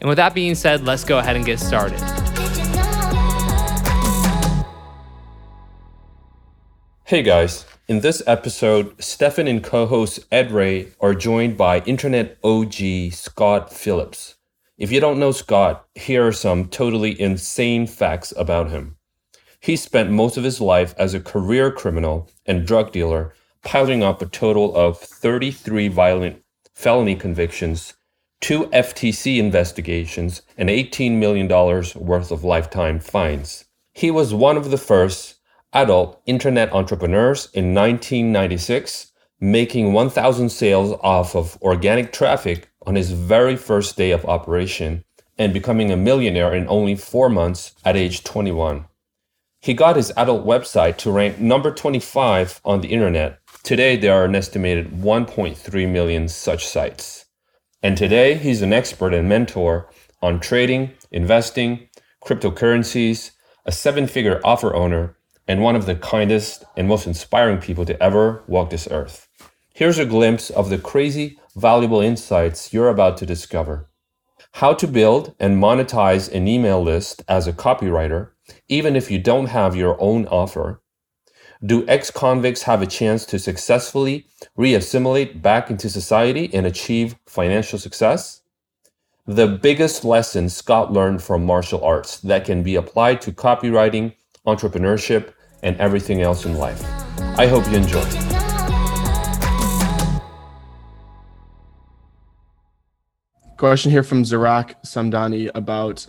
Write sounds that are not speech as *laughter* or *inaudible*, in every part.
And with that being said, let's go ahead and get started. Hey guys, in this episode, Stefan and co host Ed Reay are joined by internet OG Scott Phillips. If you don't know Scott, here are some totally insane facts about him. He spent most of his life as a career criminal and drug dealer, piling up a total of 33 violent felony convictions two FTC investigations, and $18 million worth of lifetime fines. He was one of the first adult internet entrepreneurs in 1996, making 1,000 sales off of organic traffic on his very first day of operation and becoming a millionaire in only four months at age 21. He got his adult website to rank number 25 on the internet. Today, there are an estimated 1.3 million such sites. And today, he's an expert and mentor on trading, investing, cryptocurrencies, a seven figure offer owner, and one of the kindest and most inspiring people to ever walk this earth. Here's a glimpse of the crazy, valuable insights you're about to discover. How to build and monetize an email list as a copywriter, even if you don't have your own offer. Do ex convicts have a chance to successfully re assimilate back into society and achieve financial success? The biggest lesson Scott learned from martial arts that can be applied to copywriting, entrepreneurship, and everything else in life. I hope you enjoy. Question here from Zarak Samdani about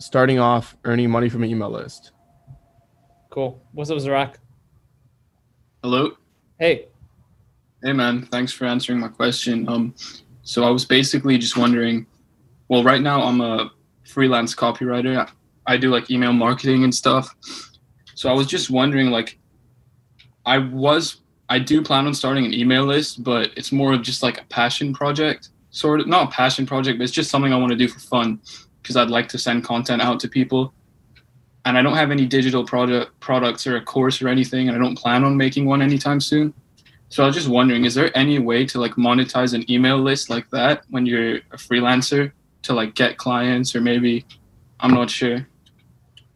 starting off earning money from an email list. Cool. What's up, Zarak? Hello. Hey. Hey, man. Thanks for answering my question. Um, so I was basically just wondering. Well, right now I'm a freelance copywriter. I do like email marketing and stuff. So I was just wondering, like, I was, I do plan on starting an email list, but it's more of just like a passion project, sort of. Not a passion project, but it's just something I want to do for fun because I'd like to send content out to people and I don't have any digital product products or a course or anything, and I don't plan on making one anytime soon. So I was just wondering, is there any way to like monetize an email list like that when you're a freelancer to like get clients or maybe I'm not sure.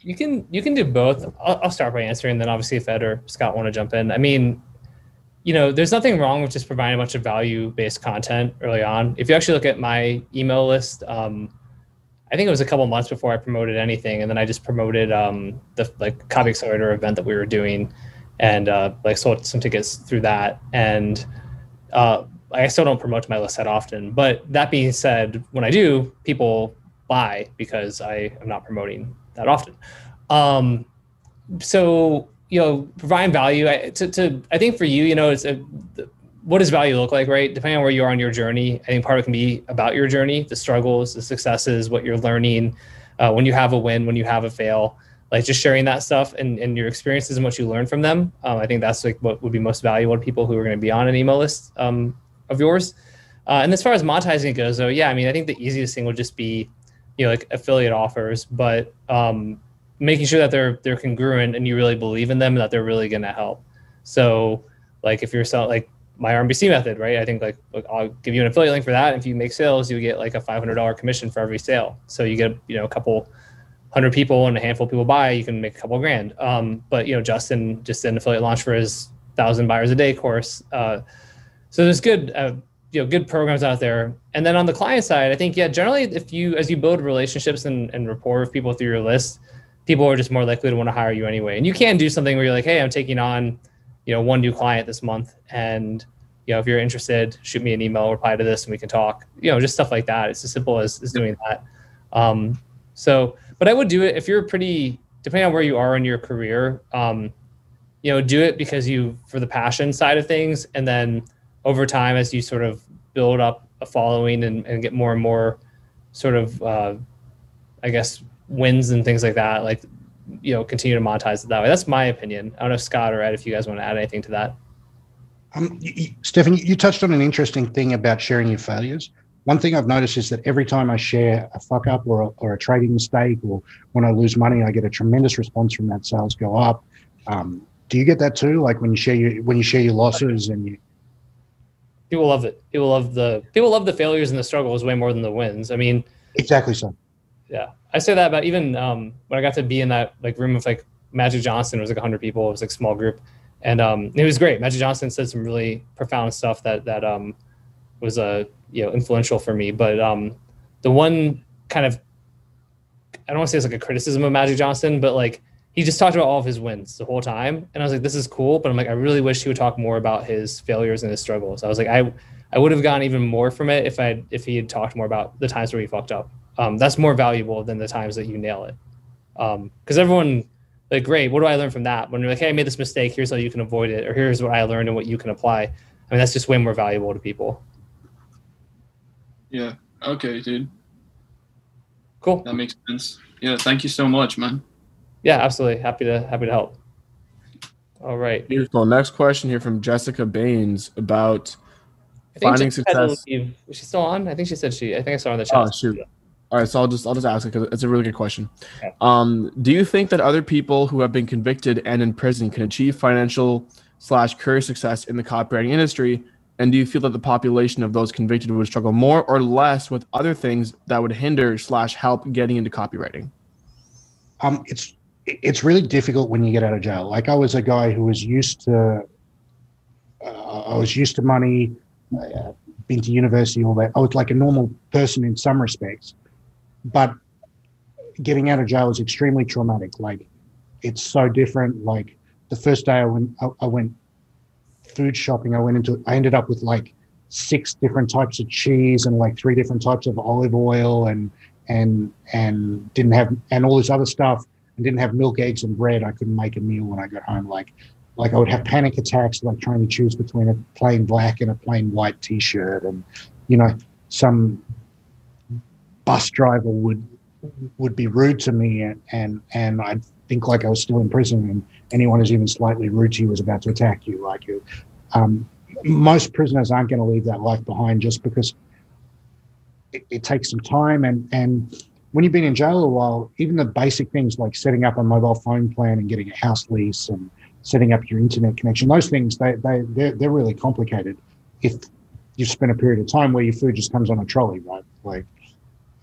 You can you can do both. I'll, I'll start by answering, then obviously if Ed or Scott want to jump in. I mean, you know, there's nothing wrong with just providing a bunch of value based content early on. If you actually look at my email list, um, I think it was a couple months before I promoted anything, and then I just promoted um, the like Copy Accelerator event that we were doing, and uh, like sold some tickets through that. And uh, I still don't promote to my list that often, but that being said, when I do, people buy because I am not promoting that often. Um, so you know, providing value I, to, to I think for you, you know, it's a, what does value look like, right? Depending on where you are on your journey, I think part of it can be about your journey, the struggles, the successes, what you're learning, uh, when you have a win, when you have a fail, like just sharing that stuff and, and your experiences and what you learn from them. Um, I think that's like what would be most valuable to people who are going to be on an email list um, of yours. Uh, and as far as monetizing it goes, though, yeah, I mean, I think the easiest thing would just be, you know, like affiliate offers, but um, making sure that they're they're congruent and you really believe in them and that they're really going to help. So, like if you're selling, like my RMBC method, right? I think like I'll give you an affiliate link for that. If you make sales, you get like a $500 commission for every sale. So you get you know a couple hundred people and a handful of people buy, you can make a couple grand. Um, but you know Justin just did an affiliate launch for his thousand buyers a day course. Uh, so there's good uh, you know good programs out there. And then on the client side, I think yeah, generally if you as you build relationships and, and rapport with people through your list, people are just more likely to want to hire you anyway. And you can do something where you're like, hey, I'm taking on you know one new client this month and you know, if you're interested, shoot me an email, reply to this, and we can talk. You know, just stuff like that. It's as simple as, as doing that. Um, so, but I would do it if you're pretty, depending on where you are in your career. Um, you know, do it because you for the passion side of things, and then over time, as you sort of build up a following and, and get more and more sort of, uh, I guess, wins and things like that, like you know, continue to monetize it that way. That's my opinion. I don't know, Scott or Ed, if you guys want to add anything to that. Um, Stefan, you touched on an interesting thing about sharing your failures. One thing I've noticed is that every time I share a fuck up or a, or a trading mistake or when I lose money, I get a tremendous response from that. Sales go up. Um, do you get that too? Like when you share your when you share your losses and you people love it. People love the people love the failures and the struggles way more than the wins. I mean, exactly so. Yeah, I say that about even um, when I got to be in that like room of like Magic Johnson. It was like hundred people. It was like small group, and um, it was great. Magic Johnson said some really profound stuff that that um, was uh, you know influential for me. But um, the one kind of I don't want to say it's like a criticism of Magic Johnson, but like he just talked about all of his wins the whole time, and I was like, this is cool. But I'm like, I really wish he would talk more about his failures and his struggles. I was like, I I would have gotten even more from it if I if he had talked more about the times where he fucked up. Um, that's more valuable than the times that you nail it. Because um, everyone like, great, what do I learn from that? When you're like, hey, I made this mistake, here's how you can avoid it, or here's what I learned and what you can apply. I mean, that's just way more valuable to people. Yeah. Okay, dude. Cool. That makes sense. Yeah. Thank you so much, man. Yeah, absolutely. Happy to happy to help. All right. Beautiful. Next question here from Jessica Baines about finding success. Is she still on? I think she said she. I think I saw her in the chat. Oh shoot. All right, so I'll just I'll just ask it because it's a really good question. Um, do you think that other people who have been convicted and in prison can achieve financial slash career success in the copywriting industry? And do you feel that the population of those convicted would struggle more or less with other things that would hinder slash help getting into copywriting? Um, it's it's really difficult when you get out of jail. Like I was a guy who was used to, uh, I was used to money, uh, been to university, all that. I was like a normal person in some respects but getting out of jail is extremely traumatic. Like it's so different. Like the first day I went, I, I went food shopping. I went into, I ended up with like six different types of cheese and like three different types of olive oil and and and didn't have and all this other stuff and didn't have milk, eggs, and bread. I couldn't make a meal when I got home. Like like I would have panic attacks, like trying to choose between a plain black and a plain white T-shirt, and you know some bus driver would would be rude to me and and, and I'd think like I was still in prison and anyone who's even slightly rude to you was about to attack you like you. Um, most prisoners aren't going to leave that life behind just because it, it, takes some time and and when you've been in jail a while, even the basic things like setting up a mobile phone plan and getting a house lease and setting up your internet connection, those things they they they're, they're really complicated. If you've spent a period of time where your food just comes on a trolley, right? Like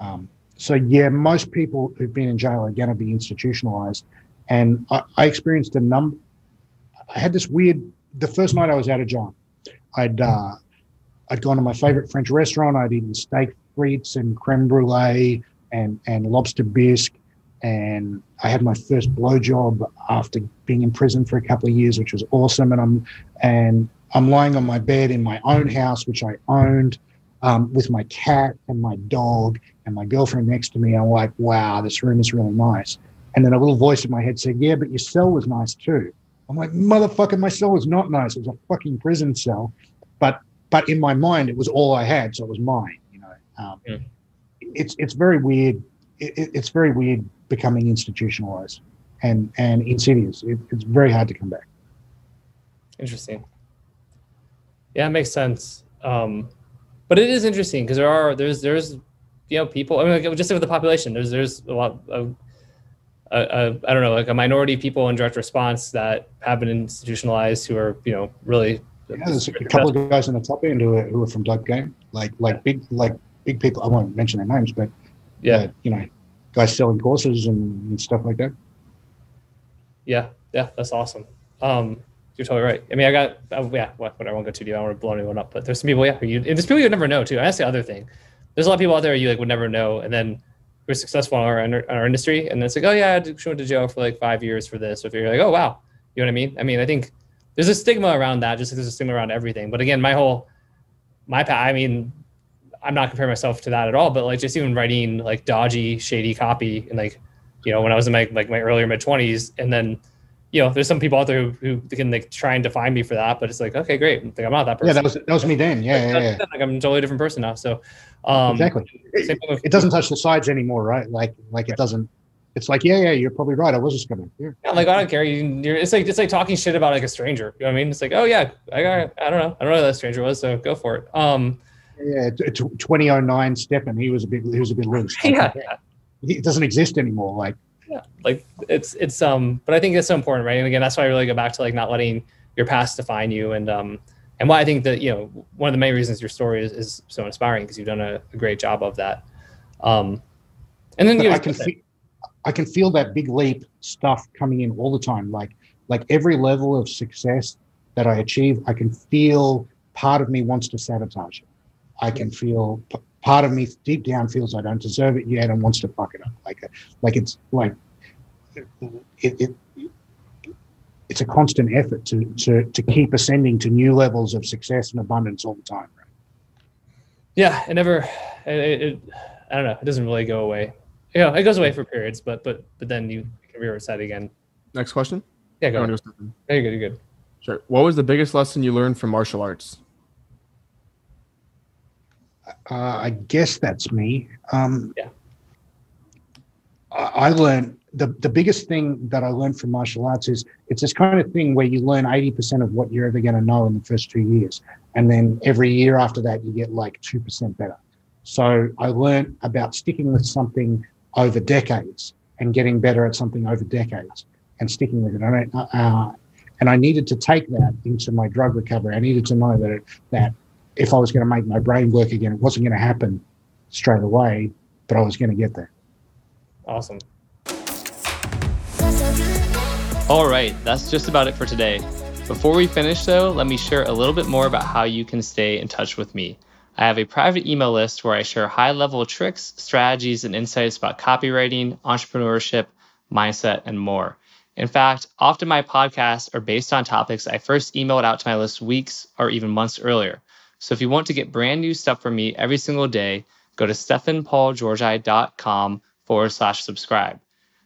um, so yeah, most people who've been in jail are going to be institutionalized. And I, I experienced a number. I had this weird. The first night I was out of jail, I'd uh, I'd gone to my favorite French restaurant. I'd eaten steak frites and creme brulee and and lobster bisque, and I had my first blowjob after being in prison for a couple of years, which was awesome. And I'm and I'm lying on my bed in my own house, which I owned um, with my cat and my dog and my girlfriend next to me. I'm like, wow, this room is really nice. And then a little voice in my head said, yeah, but your cell was nice too. I'm like, motherfucker, my cell was not nice. It was a fucking prison cell. But but in my mind, it was all I had, so it was mine. You know, um, yeah. it's it's very weird. It, it's very weird becoming institutionalized and and insidious. It, it's very hard to come back. Interesting. Yeah, it makes sense. Um, but it is interesting because there are there's there's you know people. I mean, like, just with the population, there's there's a lot of I don't know, like a minority of people in direct response that have been institutionalized who are, you know, really. Yeah, there's a couple of guys in the top end who are, who are from Dope Game, like like big like big people. I won't mention their names, but yeah, uh, you know, guys selling courses and, and, stuff like that. Yeah, yeah, that's awesome. Um, you're totally right. I mean, I got uh, yeah, whatever. I won't go too deep. I don't want to blow anyone up, but there's some people, yeah, you, there's people you would never know too. And that's the other thing. There's a lot of people out there you like would never know, and then we're successful in our, in our industry, and then it's like, oh yeah, I went to jail for like five years for this. Or if you're like, oh wow, you know what I mean? I mean, I think there's a stigma around that, just like there's a stigma around everything. But again, my whole my path, I mean, I'm not comparing myself to that at all, but like just even writing like dodgy, shady copy and like, you know, when I was in my like my earlier mid twenties, and then, you know, there's some people out there who, who can like try and define me for that, but it's like, okay, great, like I'm not that person. Yeah, that was that was me then. Yeah, yeah, yeah. Like I'm a totally different person now. So, um, exactly. same It, with- it doesn't touch the sides anymore, right? Like like it doesn't. It's like yeah, yeah. You're probably right. I was just gonna. Yeah. Yeah, like I don't care. You, you're, it's like it's like talking shit about like a stranger. You know what I mean? It's like, oh yeah, I got, I don't know, I don't know who that stranger was, so go for it. Um, Yeah, t- t- 2009 Stefan, he was a bit he was a bit loose. *laughs* yeah, It doesn't exist anymore. Like yeah, like it's it's um, but I think it's so important, right? And again, that's why I really go back to like not letting your past define you, and um, and why I think that you know one of the main reasons your story is, is so inspiring because you've done a, a great job of that. Um, and then you know, I can feel, I can feel that big leap stuff coming in all the time. Like like every level of success that I achieve, I can feel part of me wants to sabotage it. I can feel p- part of me deep down feels I don't deserve it yet and wants to fuck it up. Like uh, like it's like it, it it's a constant effort to to to keep ascending to new levels of success and abundance all the time. yeah, it never, it, it, it- I don't know, it doesn't really go away. Yeah, it goes away for periods, but but but then you can reset again. Next question. Yeah, go. wanna Ahead. go Yeah, You're good. You're good. Sure. What was the biggest lesson you learned from martial arts? Uh, I guess that's me. Um, Yeah. I, I learned the, the biggest thing that I learned from martial arts is it's this kind of thing where you learn 80% of what you're ever going to know in the first two years. And then every year after that, you get like 2% better. So I learned about sticking with something over decades and getting better at something over decades and sticking with it. And I, uh, and I needed to take that into my drug recovery. I needed to know that, that if I was going to make my brain work again, it wasn't going to happen straight away, but I was going to get there. Awesome. All right, that's just about it for today. Before we finish, though, let me share a little bit more about how you can stay in touch with me. I have a private email list where I share high level tricks, strategies, and insights about copywriting, entrepreneurship, mindset, and more. In fact, often my podcasts are based on topics I first emailed out to my list weeks or even months earlier. So if you want to get brand new stuff from me every single day, go to stefanpaulgeorgi.com forward slash subscribe.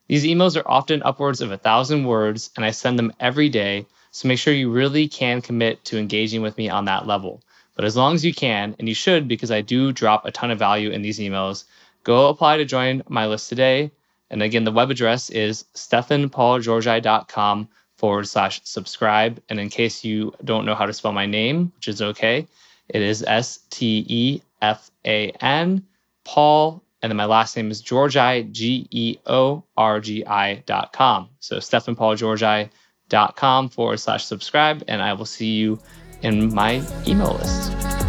These emails are often upwards of a thousand words, and I send them every day. So make sure you really can commit to engaging with me on that level. But as long as you can, and you should because I do drop a ton of value in these emails, go apply to join my list today. And again, the web address is stefanpaulgeorgi.com forward slash subscribe. And in case you don't know how to spell my name, which is okay, it is S T E F A N, Paul, and then my last name is Georgi, G E O R G I dot com. So stefanpaulgeorgi.com forward slash subscribe, and I will see you in my email list.